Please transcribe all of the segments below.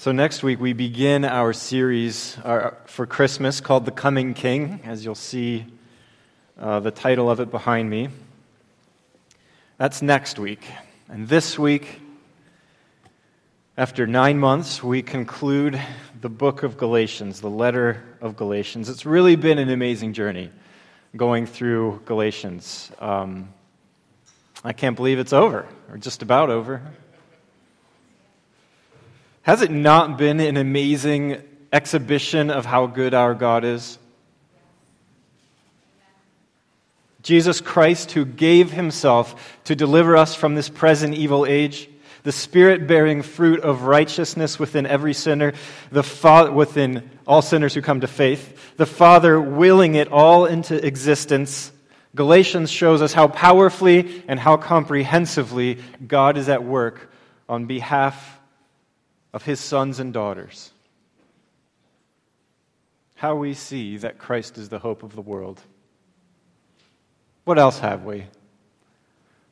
So, next week we begin our series uh, for Christmas called The Coming King, as you'll see uh, the title of it behind me. That's next week. And this week, after nine months, we conclude the book of Galatians, the letter of Galatians. It's really been an amazing journey going through Galatians. Um, I can't believe it's over, or just about over. Has it not been an amazing exhibition of how good our God is? Jesus Christ, who gave himself to deliver us from this present evil age, the Spirit bearing fruit of righteousness within every sinner, the Father, within all sinners who come to faith, the Father willing it all into existence. Galatians shows us how powerfully and how comprehensively God is at work on behalf of his sons and daughters. How we see that Christ is the hope of the world. What else have we?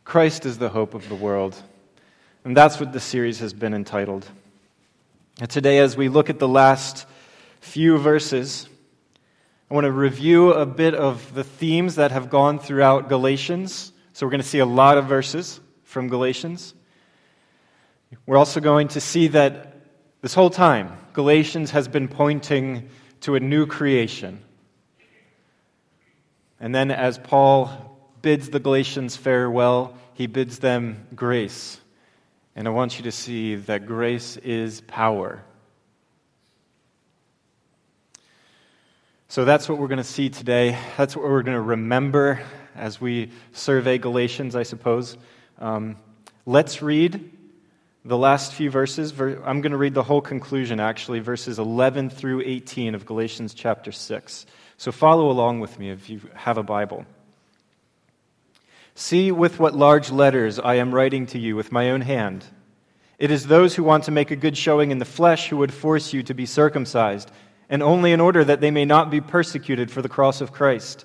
Christ is the hope of the world. And that's what the series has been entitled. And today, as we look at the last few verses, I want to review a bit of the themes that have gone throughout Galatians. So, we're going to see a lot of verses from Galatians. We're also going to see that this whole time, Galatians has been pointing to a new creation. And then, as Paul bids the Galatians farewell, he bids them grace. And I want you to see that grace is power. So that's what we're going to see today. That's what we're going to remember as we survey Galatians, I suppose. Um, let's read the last few verses. I'm going to read the whole conclusion, actually, verses 11 through 18 of Galatians chapter 6. So follow along with me if you have a Bible. See with what large letters I am writing to you with my own hand. It is those who want to make a good showing in the flesh who would force you to be circumcised, and only in order that they may not be persecuted for the cross of Christ.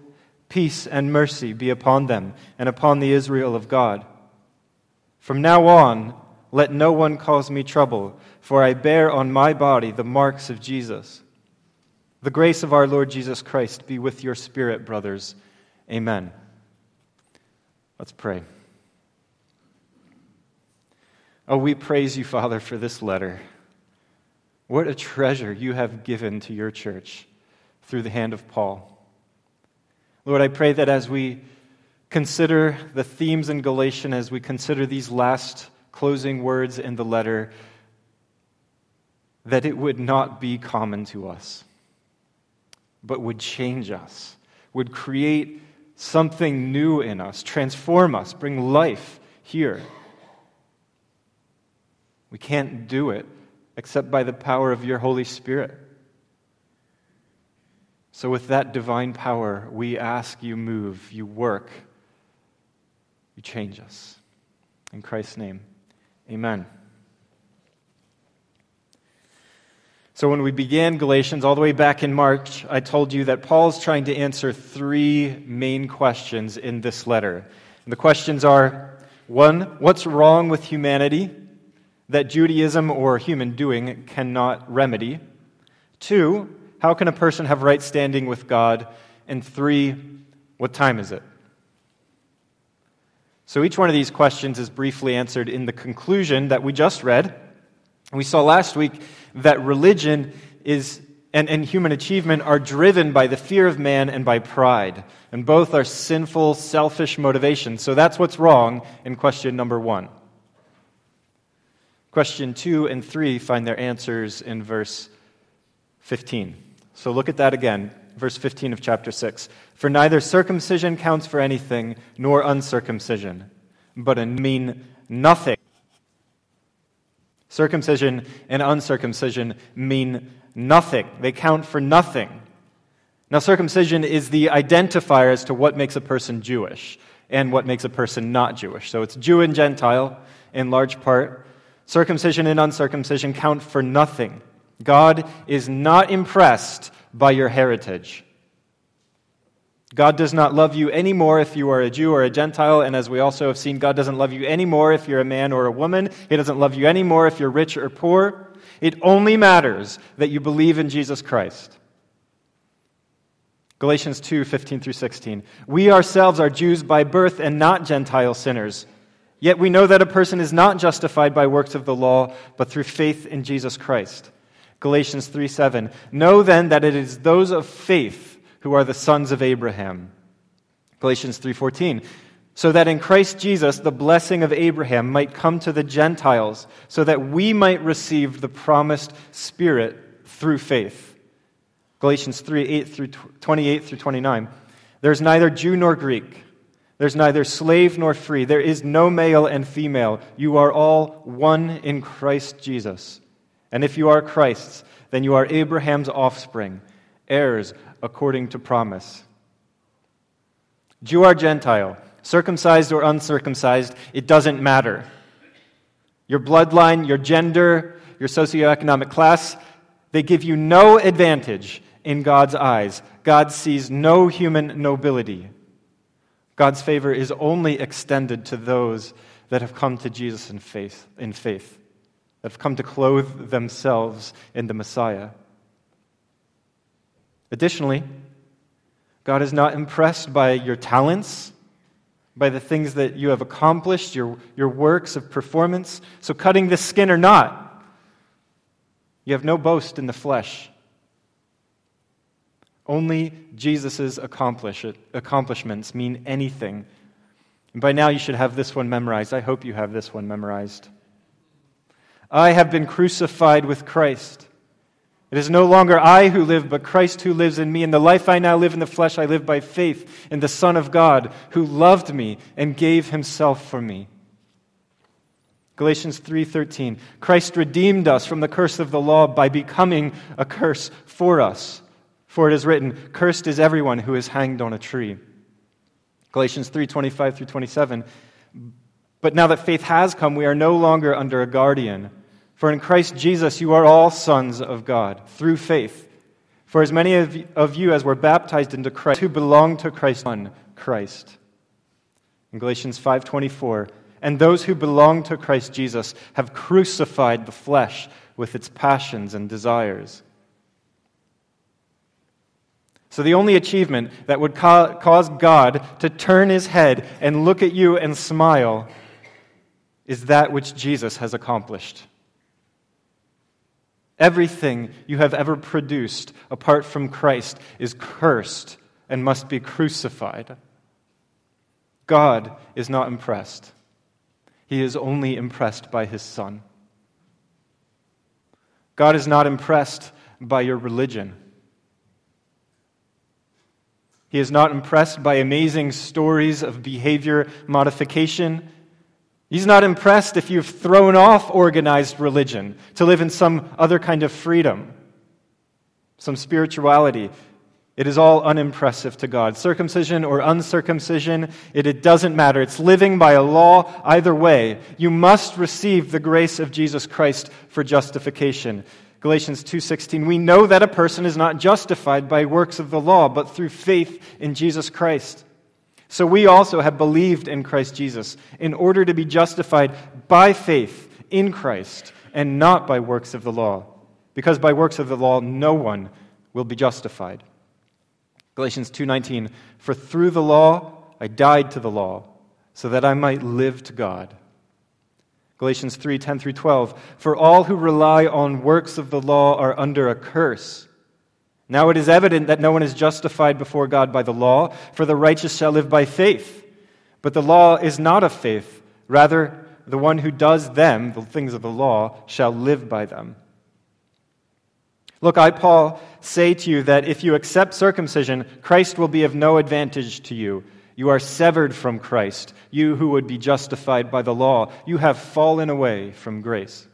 peace and mercy be upon them and upon the Israel of God. From now on, let no one cause me trouble, for I bear on my body the marks of Jesus. The grace of our Lord Jesus Christ be with your spirit, brothers. Amen. Let's pray. Oh, we praise you, Father, for this letter. What a treasure you have given to your church through the hand of Paul. Lord, I pray that as we consider the themes in Galatians, as we consider these last closing words in the letter that it would not be common to us, but would change us, would create something new in us, transform us, bring life here. We can't do it except by the power of your Holy Spirit. So, with that divine power, we ask you move, you work, you change us. In Christ's name. Amen. So, when we began Galatians all the way back in March, I told you that Paul's trying to answer three main questions in this letter. And the questions are one, what's wrong with humanity that Judaism or human doing cannot remedy? Two, how can a person have right standing with God? And three, what time is it? So each one of these questions is briefly answered in the conclusion that we just read. We saw last week that religion is and, and human achievement are driven by the fear of man and by pride. And both are sinful, selfish motivations. So that's what's wrong in question number one. Question two and three find their answers in verse 15. So look at that again verse 15 of chapter 6. For neither circumcision counts for anything, nor uncircumcision, but a mean nothing. Circumcision and uncircumcision mean nothing, they count for nothing. Now, circumcision is the identifier as to what makes a person Jewish and what makes a person not Jewish. So it's Jew and Gentile in large part. Circumcision and uncircumcision count for nothing. God is not impressed by your heritage. God does not love you anymore if you are a Jew or a Gentile, and as we also have seen, God doesn't love you anymore if you're a man or a woman. He doesn't love you anymore if you're rich or poor. It only matters that you believe in Jesus Christ. Galatians 2 15 through 16. We ourselves are Jews by birth and not Gentile sinners. Yet we know that a person is not justified by works of the law, but through faith in Jesus Christ. Galatians 3 7. Know then that it is those of faith who are the sons of Abraham. Galatians 3:14 so that in Christ Jesus the blessing of Abraham might come to the Gentiles so that we might receive the promised spirit through faith. Galatians 3 8 through 28 through 29. There's neither Jew nor Greek. There's neither slave nor free. There is no male and female. You are all one in Christ Jesus. And if you are Christ's, then you are Abraham's offspring, heirs according to promise. Jew or Gentile, circumcised or uncircumcised, it doesn't matter. Your bloodline, your gender, your socioeconomic class, they give you no advantage in God's eyes. God sees no human nobility. God's favor is only extended to those that have come to Jesus in faith, in faith, have come to clothe themselves in the Messiah. Additionally, God is not impressed by your talents, by the things that you have accomplished, your, your works of performance. So, cutting the skin or not, you have no boast in the flesh. Only Jesus' accomplish accomplishments mean anything. And by now, you should have this one memorized. I hope you have this one memorized. I have been crucified with Christ. It is no longer I who live, but Christ who lives in me. And the life I now live in the flesh, I live by faith in the Son of God, who loved me and gave himself for me. Galatians 3:13 Christ redeemed us from the curse of the law by becoming a curse for us. For it is written, cursed is everyone who is hanged on a tree. Galatians 3:25 through 27 But now that faith has come, we are no longer under a guardian. For in Christ Jesus you are all sons of God through faith. For as many of you as were baptized into Christ, who belong to Christ, on Christ. In Galatians 5:24, and those who belong to Christ Jesus have crucified the flesh with its passions and desires. So, the only achievement that would ca- cause God to turn his head and look at you and smile is that which Jesus has accomplished. Everything you have ever produced apart from Christ is cursed and must be crucified. God is not impressed. He is only impressed by his Son. God is not impressed by your religion. He is not impressed by amazing stories of behavior modification He's not impressed if you've thrown off organized religion to live in some other kind of freedom, some spirituality. It is all unimpressive to God. Circumcision or uncircumcision, it, it doesn't matter. It's living by a law either way. You must receive the grace of Jesus Christ for justification. Galatians 2:16 We know that a person is not justified by works of the law but through faith in Jesus Christ. So we also have believed in Christ Jesus in order to be justified by faith in Christ and not by works of the law, because by works of the law no one will be justified. Galatians 2:19 For through the law I died to the law so that I might live to God. Galatians 3:10 through 12 For all who rely on works of the law are under a curse. Now it is evident that no one is justified before God by the law, for the righteous shall live by faith. But the law is not of faith. Rather, the one who does them, the things of the law, shall live by them. Look, I, Paul, say to you that if you accept circumcision, Christ will be of no advantage to you. You are severed from Christ, you who would be justified by the law. You have fallen away from grace.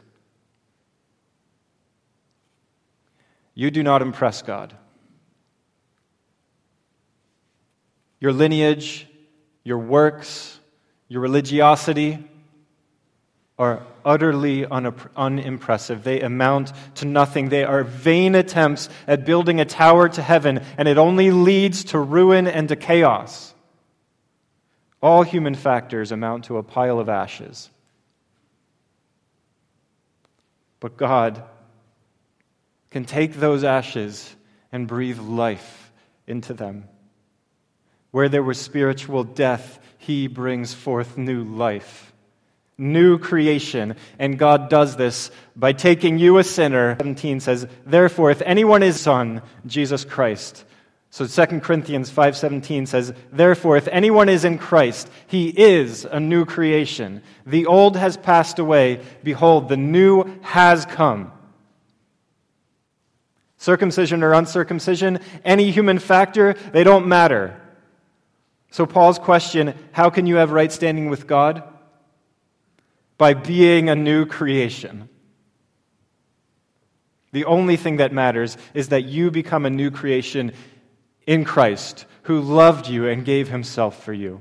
You do not impress God. Your lineage, your works, your religiosity are utterly unimpressive. They amount to nothing. They are vain attempts at building a tower to heaven, and it only leads to ruin and to chaos. All human factors amount to a pile of ashes. But God can take those ashes and breathe life into them. Where there was spiritual death, He brings forth new life, new creation. And God does this by taking you, a sinner. 17 says, Therefore, if anyone is Son, Jesus Christ, so 2 Corinthians 5:17 says, "Therefore if anyone is in Christ, he is a new creation. The old has passed away; behold, the new has come." Circumcision or uncircumcision, any human factor, they don't matter. So Paul's question, how can you have right standing with God? By being a new creation. The only thing that matters is that you become a new creation in Christ, who loved you and gave himself for you.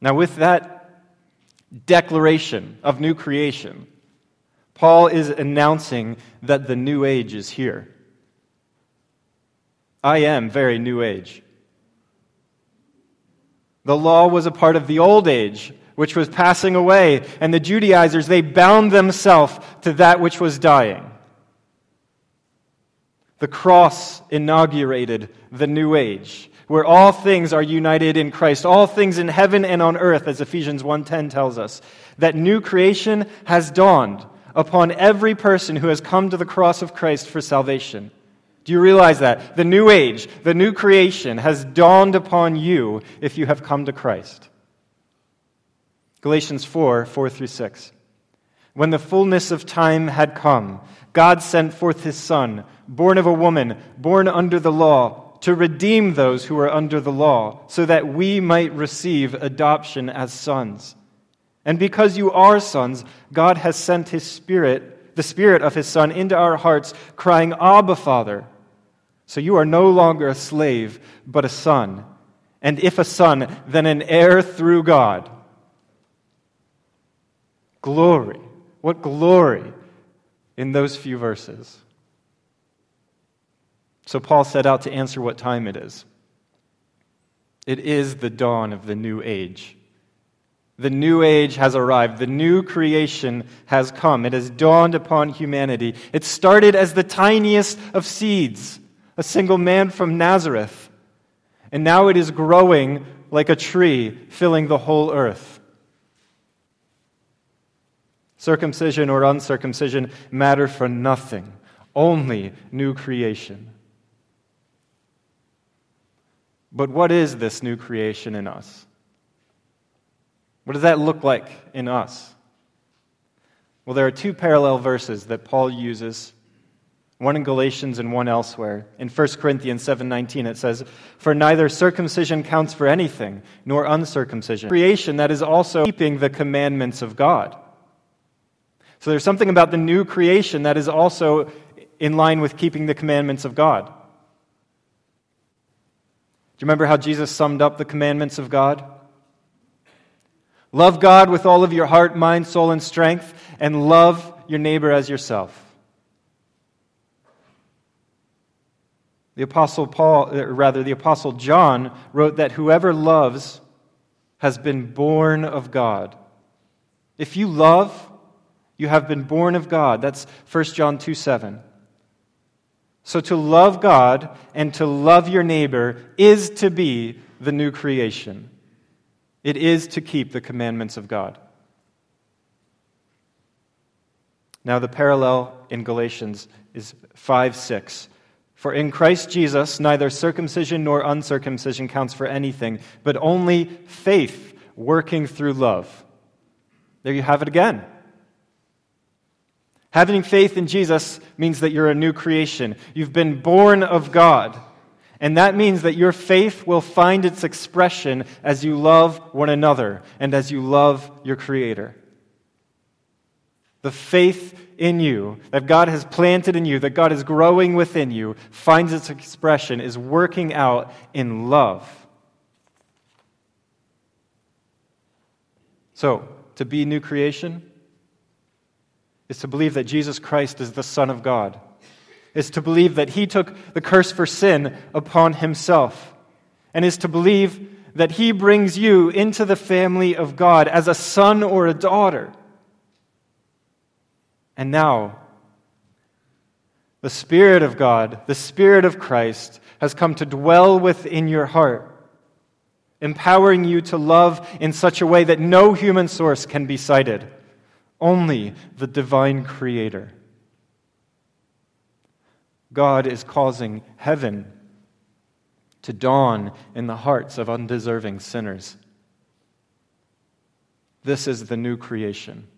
Now, with that declaration of new creation, Paul is announcing that the new age is here. I am very new age. The law was a part of the old age, which was passing away, and the Judaizers, they bound themselves to that which was dying. The cross inaugurated the new age, where all things are united in Christ, all things in heaven and on earth, as Ephesians 1:10 tells us. That new creation has dawned upon every person who has come to the cross of Christ for salvation. Do you realize that? The new age, the new creation has dawned upon you if you have come to Christ. Galatians 4 4 through 6. When the fullness of time had come, God sent forth his Son, born of a woman, born under the law, to redeem those who are under the law, so that we might receive adoption as sons. And because you are sons, God has sent his Spirit, the Spirit of his Son, into our hearts, crying, Abba, Father. So you are no longer a slave, but a son. And if a son, then an heir through God. Glory. What glory in those few verses. So Paul set out to answer what time it is. It is the dawn of the new age. The new age has arrived. The new creation has come. It has dawned upon humanity. It started as the tiniest of seeds, a single man from Nazareth. And now it is growing like a tree, filling the whole earth. Circumcision or uncircumcision matter for nothing, only new creation. But what is this new creation in us? What does that look like in us? Well, there are two parallel verses that Paul uses, one in Galatians and one elsewhere. In 1 Corinthians 7:19 it says, "For neither circumcision counts for anything, nor uncircumcision. Creation that is also keeping the commandments of God." So there's something about the new creation that is also in line with keeping the commandments of God. Do you remember how Jesus summed up the commandments of God? Love God with all of your heart, mind, soul, and strength, and love your neighbor as yourself. The apostle Paul, or rather the apostle John wrote that whoever loves has been born of God. If you love, you have been born of God. That's 1 John 2 7. So to love God and to love your neighbor is to be the new creation. It is to keep the commandments of God. Now, the parallel in Galatians is 5 6. For in Christ Jesus, neither circumcision nor uncircumcision counts for anything, but only faith working through love. There you have it again. Having faith in Jesus means that you're a new creation. You've been born of God. And that means that your faith will find its expression as you love one another and as you love your Creator. the faith in you that God has planted in you, that God is growing within you, finds its expression, is working out in love. So, to be new creation is to believe that Jesus Christ is the Son of God, is to believe that He took the curse for sin upon Himself, and is to believe that He brings you into the family of God as a son or a daughter. And now, the Spirit of God, the Spirit of Christ, has come to dwell within your heart, empowering you to love in such a way that no human source can be cited, only the divine Creator. God is causing heaven to dawn in the hearts of undeserving sinners. This is the new creation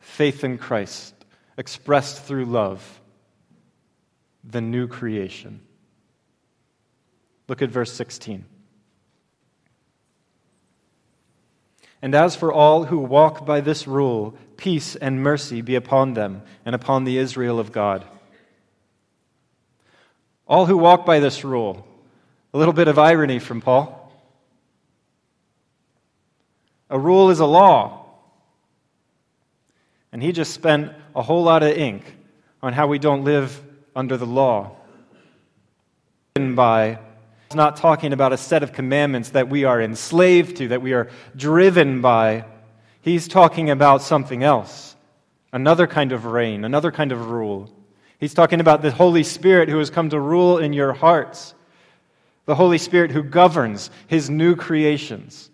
faith in Christ, expressed through love, the new creation. Look at verse 16. And as for all who walk by this rule, peace and mercy be upon them and upon the Israel of God. All who walk by this rule, a little bit of irony from Paul. A rule is a law. And he just spent a whole lot of ink on how we don't live under the law. By He's not talking about a set of commandments that we are enslaved to, that we are driven by. He's talking about something else another kind of reign, another kind of rule. He's talking about the Holy Spirit who has come to rule in your hearts the Holy Spirit who governs his new creations.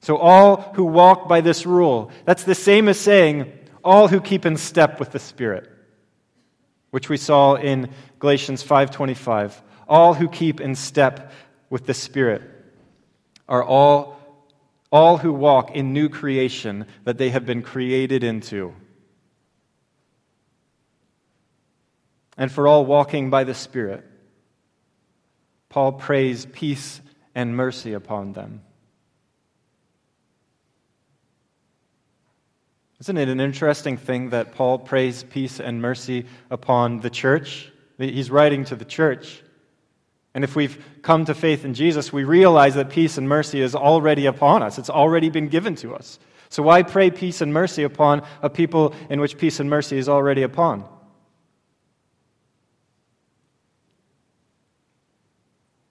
So, all who walk by this rule, that's the same as saying, all who keep in step with the Spirit, which we saw in Galatians 5:25. All who keep in step with the Spirit are all, all who walk in new creation that they have been created into. And for all walking by the Spirit, Paul prays peace and mercy upon them. Isn't it an interesting thing that Paul prays peace and mercy upon the church? He's writing to the church. And if we've come to faith in Jesus, we realize that peace and mercy is already upon us. It's already been given to us. So why pray peace and mercy upon a people in which peace and mercy is already upon?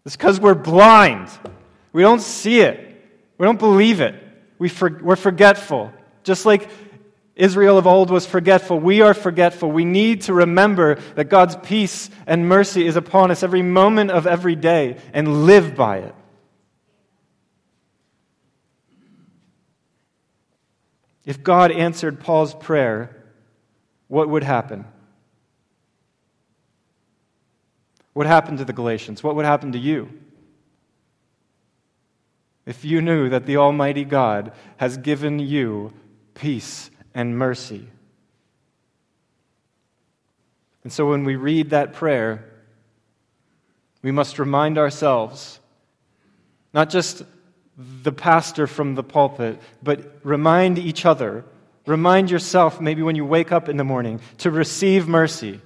It's because we're blind. We don't see it. We don't believe it. We for, we're forgetful. Just like Israel of old was forgetful, we are forgetful. We need to remember that God's peace and mercy is upon us every moment of every day and live by it. If God answered Paul's prayer, what would happen? What happened to the Galatians? What would happen to you? If you knew that the Almighty God has given you peace and mercy. And so when we read that prayer, we must remind ourselves, not just the pastor from the pulpit, but remind each other. Remind yourself, maybe when you wake up in the morning, to receive mercy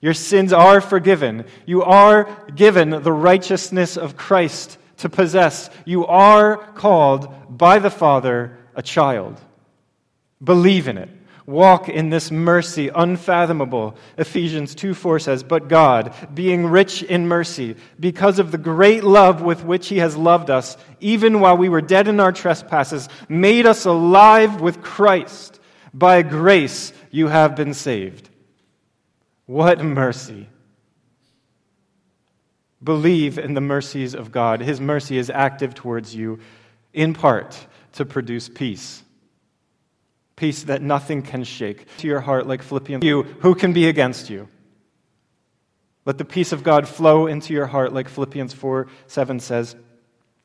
your sins are forgiven. You are given the righteousness of Christ to possess. You are called by the Father a child. Believe in it. Walk in this mercy unfathomable. Ephesians 2 4 says, But God, being rich in mercy, because of the great love with which He has loved us, even while we were dead in our trespasses, made us alive with Christ. By grace you have been saved. What mercy! Believe in the mercies of God. His mercy is active towards you, in part to produce peace. Peace that nothing can shake to your heart, like Philippians. You, who can be against you? Let the peace of God flow into your heart, like Philippians 4 7 says.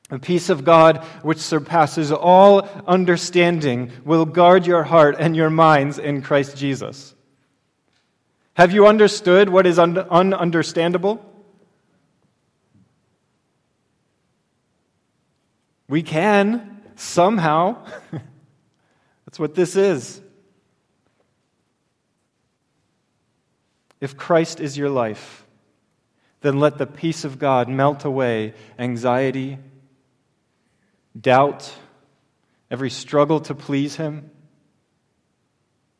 The peace of God, which surpasses all understanding, will guard your heart and your minds in Christ Jesus. Have you understood what is un- ununderstandable? We can somehow. That's what this is. If Christ is your life, then let the peace of God melt away anxiety, doubt, every struggle to please Him.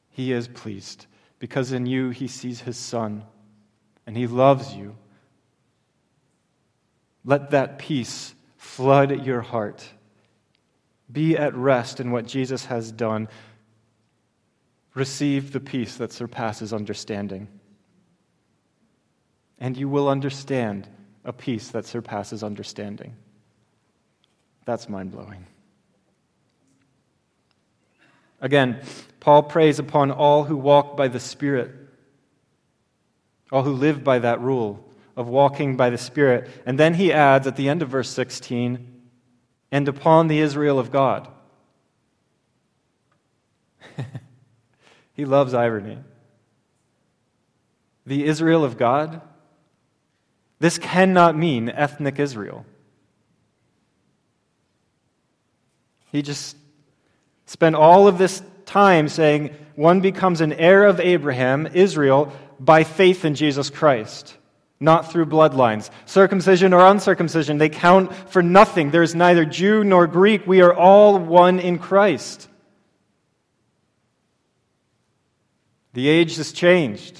He is pleased because in you He sees His Son and He loves you. Let that peace flood your heart. Be at rest in what Jesus has done. Receive the peace that surpasses understanding. And you will understand a peace that surpasses understanding. That's mind blowing. Again, Paul prays upon all who walk by the Spirit, all who live by that rule of walking by the Spirit. And then he adds at the end of verse 16, and upon the Israel of God. he loves irony. The Israel of God? This cannot mean ethnic Israel. He just spent all of this time saying one becomes an heir of Abraham, Israel, by faith in Jesus Christ not through bloodlines. Circumcision or uncircumcision, they count for nothing. There is neither Jew nor Greek. We are all one in Christ. The age has changed.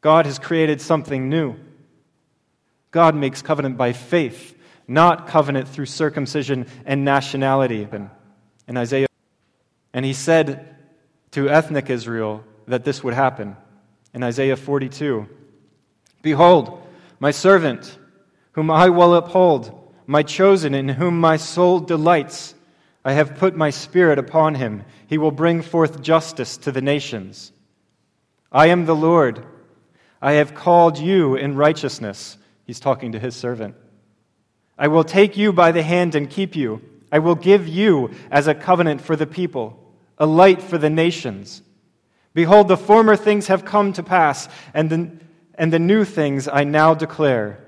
God has created something new. God makes covenant by faith, not covenant through circumcision and nationality. In Isaiah, and he said to ethnic Israel that this would happen. In Isaiah 42, Behold, my servant, whom I will uphold, my chosen, in whom my soul delights. I have put my spirit upon him. He will bring forth justice to the nations. I am the Lord. I have called you in righteousness. He's talking to his servant. I will take you by the hand and keep you. I will give you as a covenant for the people, a light for the nations. Behold, the former things have come to pass, and the and the new things I now declare.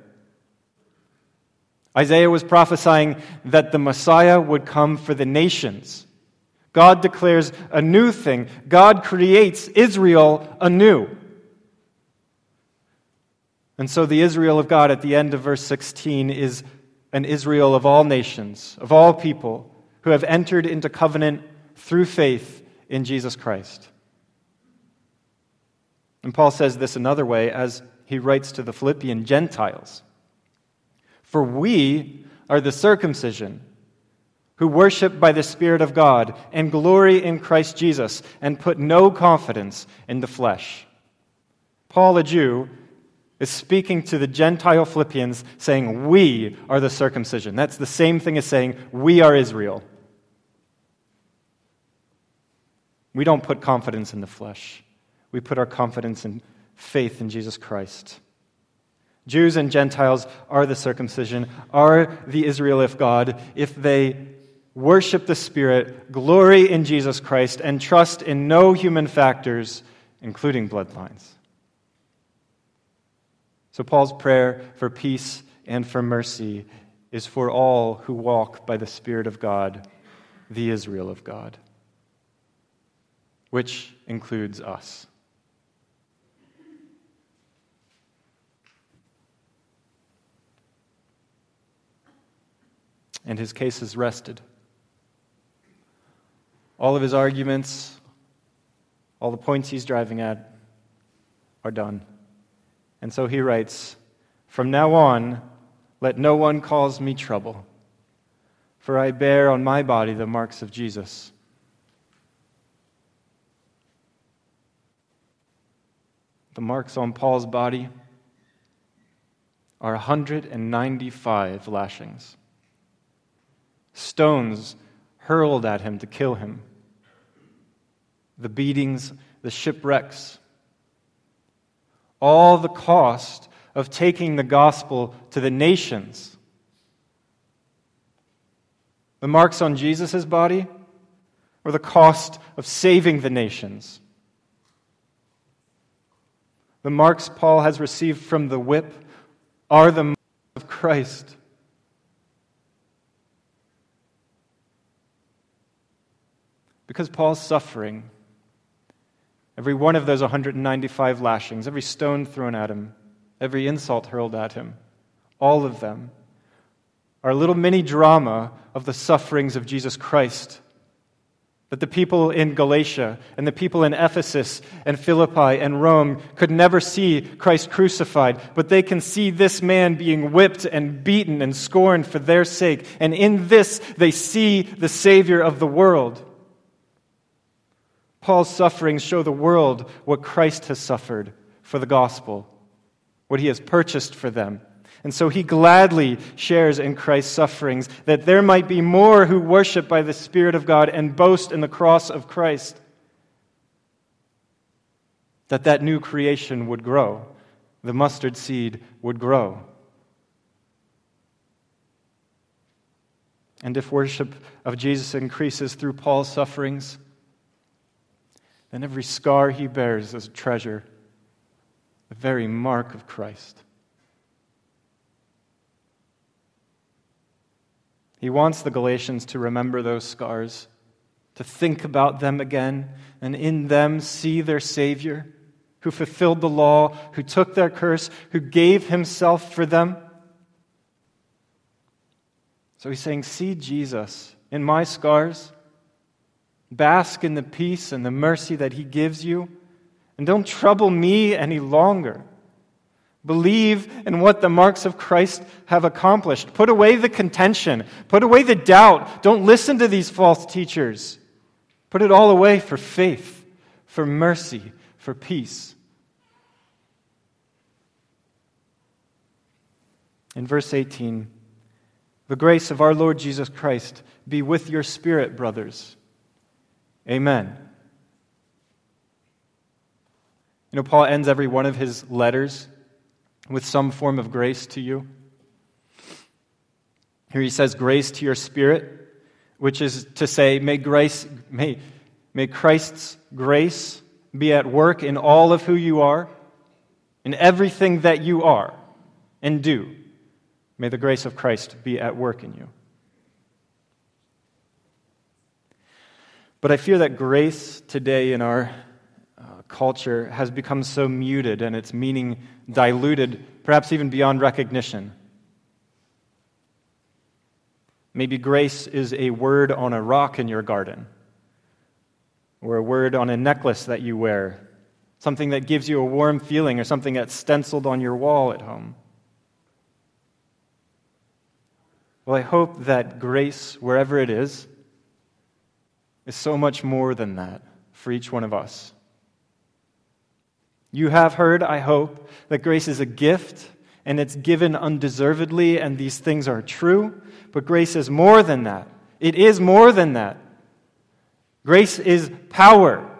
Isaiah was prophesying that the Messiah would come for the nations. God declares a new thing. God creates Israel anew. And so the Israel of God at the end of verse 16 is an Israel of all nations, of all people who have entered into covenant through faith in Jesus Christ. And Paul says this another way as he writes to the Philippian Gentiles For we are the circumcision who worship by the Spirit of God and glory in Christ Jesus and put no confidence in the flesh. Paul, a Jew, is speaking to the Gentile Philippians saying, We are the circumcision. That's the same thing as saying, We are Israel. We don't put confidence in the flesh we put our confidence and faith in Jesus Christ. Jews and Gentiles are the circumcision, are the Israel of God, if they worship the Spirit, glory in Jesus Christ, and trust in no human factors, including bloodlines. So, Paul's prayer for peace and for mercy is for all who walk by the Spirit of God, the Israel of God, which includes us. and his case is rested. All of his arguments, all the points he's driving at, are done. And so he writes From now on, let no one cause me trouble, for I bear on my body the marks of Jesus. The marks on Paul's body are 195 lashings stones hurled at him to kill him, the beatings, the shipwrecks, all the cost of taking the gospel to the nations. The marks on Jesus' body or the cost of saving the nations. The marks Paul has received from the whip are the marks of Christ. Because Paul's suffering Every one of those 195 lashings, every stone thrown at him, every insult hurled at him, all of them are a little mini drama of the sufferings of Jesus Christ. That the people in Galatia and the people in Ephesus and Philippi and Rome could never see Christ crucified, but they can see this man being whipped and beaten and scorned for their sake. And in this, they see the Savior of the world. Paul's sufferings show the world what Christ has suffered for the gospel, what he has purchased for them. And so he gladly shares in Christ's sufferings that there might be more who worship by the Spirit of God and boast in the cross of Christ. That that new creation would grow, the mustard seed would grow. And if worship of Jesus increases through Paul's sufferings, then every scar he bears is a treasure, the very mark of Christ. He wants the Galatians to remember those scars, to think about them again, and in them see their Savior, who fulfilled the law, who took their curse, who gave himself for them. So he's saying, See Jesus in my scars. Bask in the peace and the mercy that he gives you, and don't trouble me any longer. Believe in what the marks of Christ have accomplished. Put away the contention. Put away the doubt. Don't listen to these false teachers. Put it all away for faith, for mercy, for peace. In verse 18, the grace of our Lord Jesus Christ be with your spirit, brothers. Amen. You know, Paul ends every one of his letters with some form of grace to you. Here he says, grace to your spirit, which is to say, may grace, may, may Christ's grace be at work in all of who you are, in everything that you are and do. May the grace of Christ be at work in you. But I fear that grace today in our uh, culture has become so muted and its meaning diluted, perhaps even beyond recognition. Maybe grace is a word on a rock in your garden, or a word on a necklace that you wear, something that gives you a warm feeling, or something that's stenciled on your wall at home. Well, I hope that grace, wherever it is, is so much more than that for each one of us. You have heard, I hope, that grace is a gift and it's given undeservedly, and these things are true. But grace is more than that. It is more than that. Grace is power.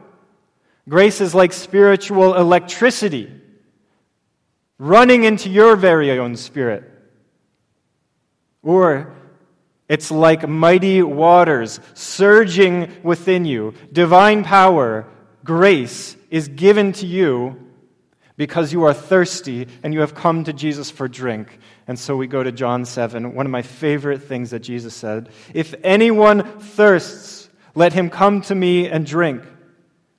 Grace is like spiritual electricity running into your very own spirit. Or it's like mighty waters surging within you. Divine power, grace is given to you because you are thirsty and you have come to Jesus for drink. And so we go to John 7, one of my favorite things that Jesus said. If anyone thirsts, let him come to me and drink.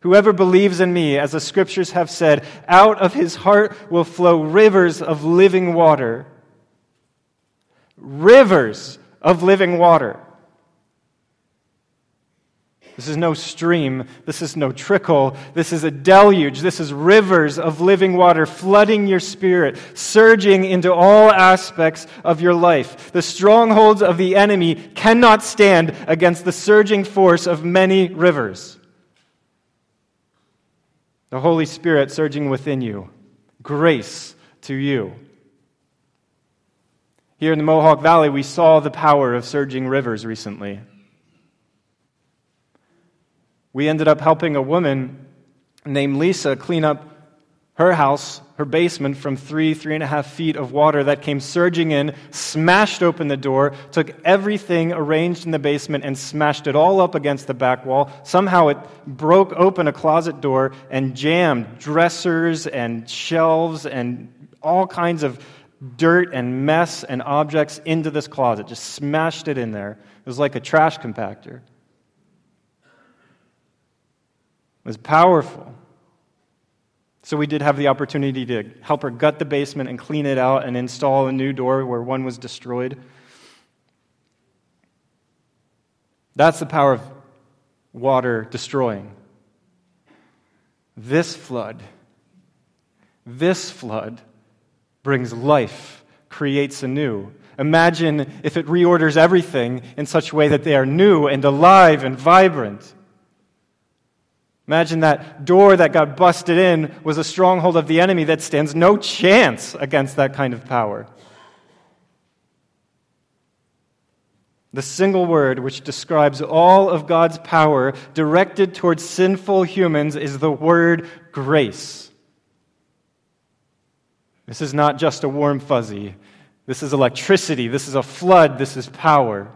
Whoever believes in me, as the scriptures have said, out of his heart will flow rivers of living water. Rivers of living water. This is no stream. This is no trickle. This is a deluge. This is rivers of living water flooding your spirit, surging into all aspects of your life. The strongholds of the enemy cannot stand against the surging force of many rivers. The Holy Spirit surging within you. Grace to you. Here in the Mohawk Valley, we saw the power of surging rivers recently. We ended up helping a woman named Lisa clean up her house, her basement, from three, three and a half feet of water that came surging in, smashed open the door, took everything arranged in the basement, and smashed it all up against the back wall. Somehow it broke open a closet door and jammed dressers and shelves and all kinds of dirt and mess and objects into this closet, just smashed it in there. It was like a trash compactor. It was powerful. So we did have the opportunity to help her gut the basement and clean it out and install a new door where one was destroyed. That's the power of water destroying. This flood, this flood brings life, creates anew. Imagine if it reorders everything in such a way that they are new and alive and vibrant. Imagine that door that got busted in was a stronghold of the enemy that stands no chance against that kind of power. The single word which describes all of God's power directed towards sinful humans is the word grace. This is not just a warm fuzzy. This is electricity. This is a flood. This is power.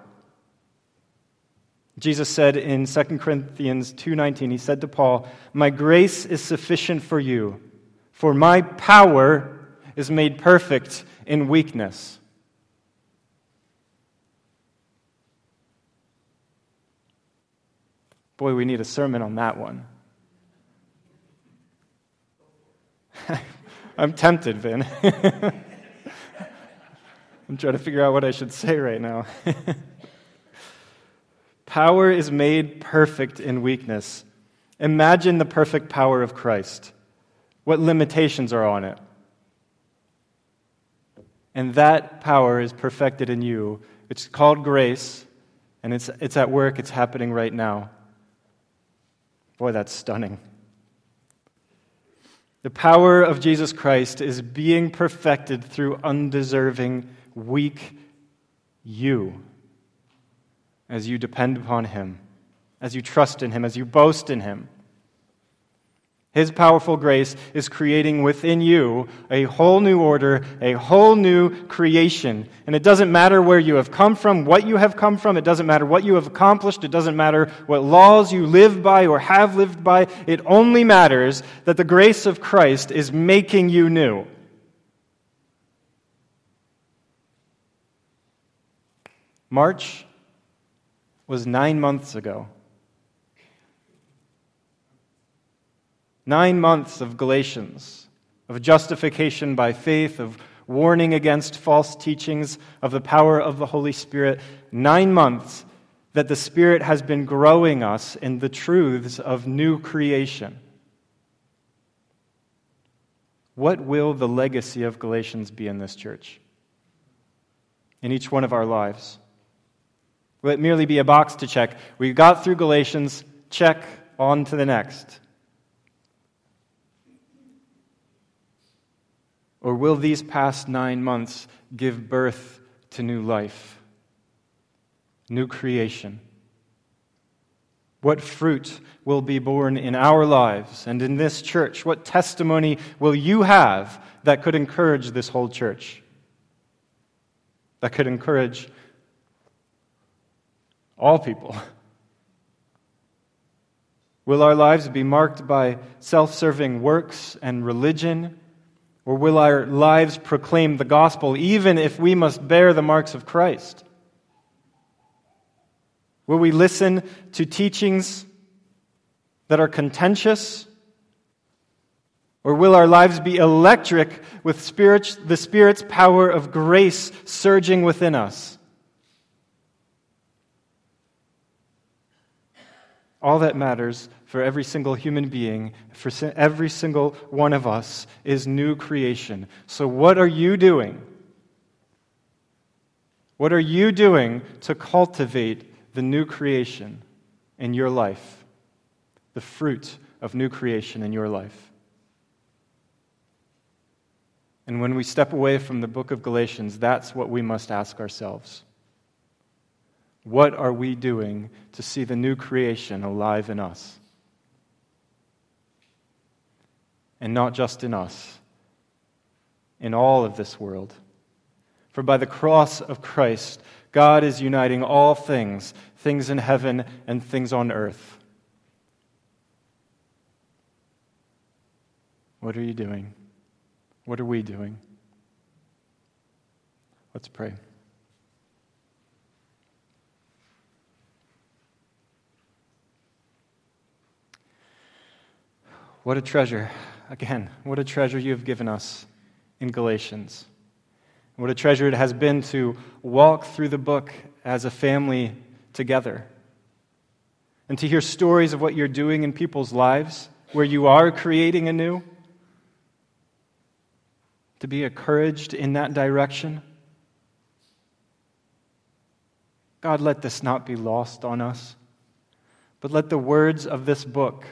Jesus said in 2 Corinthians 2:19 he said to Paul, "My grace is sufficient for you, for my power is made perfect in weakness." Boy, we need a sermon on that one. I'm tempted, Vin. I'm trying to figure out what I should say right now. Power is made perfect in weakness. Imagine the perfect power of Christ. What limitations are on it? And that power is perfected in you. It's called grace, and it's, it's at work, it's happening right now. Boy, that's stunning. The power of Jesus Christ is being perfected through undeserving, weak you as you depend upon Him, as you trust in Him, as you boast in Him. His powerful grace is creating within you a whole new order, a whole new creation. And it doesn't matter where you have come from, what you have come from. It doesn't matter what you have accomplished. It doesn't matter what laws you live by or have lived by. It only matters that the grace of Christ is making you new. March was nine months ago. Nine months of Galatians, of justification by faith, of warning against false teachings, of the power of the Holy Spirit. Nine months that the Spirit has been growing us in the truths of new creation. What will the legacy of Galatians be in this church? In each one of our lives? Will it merely be a box to check? We got through Galatians, check, on to the next. Or will these past nine months give birth to new life, new creation? What fruit will be born in our lives and in this church? What testimony will you have that could encourage this whole church? That could encourage all people? Will our lives be marked by self serving works and religion? Or will our lives proclaim the gospel even if we must bear the marks of Christ? Will we listen to teachings that are contentious? Or will our lives be electric with spirit, the Spirit's power of grace surging within us? All that matters for every single human being, for every single one of us, is new creation. So, what are you doing? What are you doing to cultivate the new creation in your life? The fruit of new creation in your life. And when we step away from the book of Galatians, that's what we must ask ourselves. What are we doing to see the new creation alive in us? And not just in us, in all of this world. For by the cross of Christ, God is uniting all things, things in heaven and things on earth. What are you doing? What are we doing? Let's pray. What a treasure again, what a treasure you have given us in Galatians. What a treasure it has been to walk through the book as a family together and to hear stories of what you're doing in people's lives, where you are creating anew, to be encouraged in that direction. God, let this not be lost on us, but let the words of this book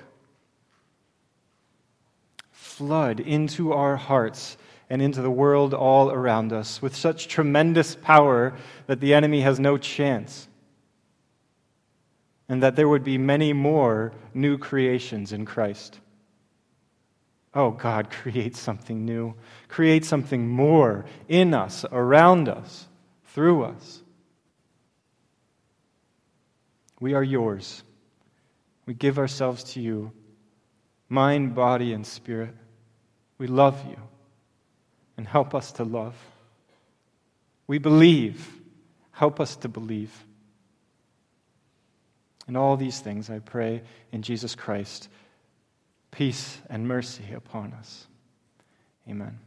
flood into our hearts and into the world all around us with such tremendous power that the enemy has no chance. And that there would be many more new creations in Christ. Oh, God, create something new. Create something more in us, around us, through us. We are yours. We give ourselves to you, mind, body, and spirit. We love you and help us to love. We believe. Help us to believe. In all these things, I pray in Jesus Christ, peace and mercy upon us. Amen.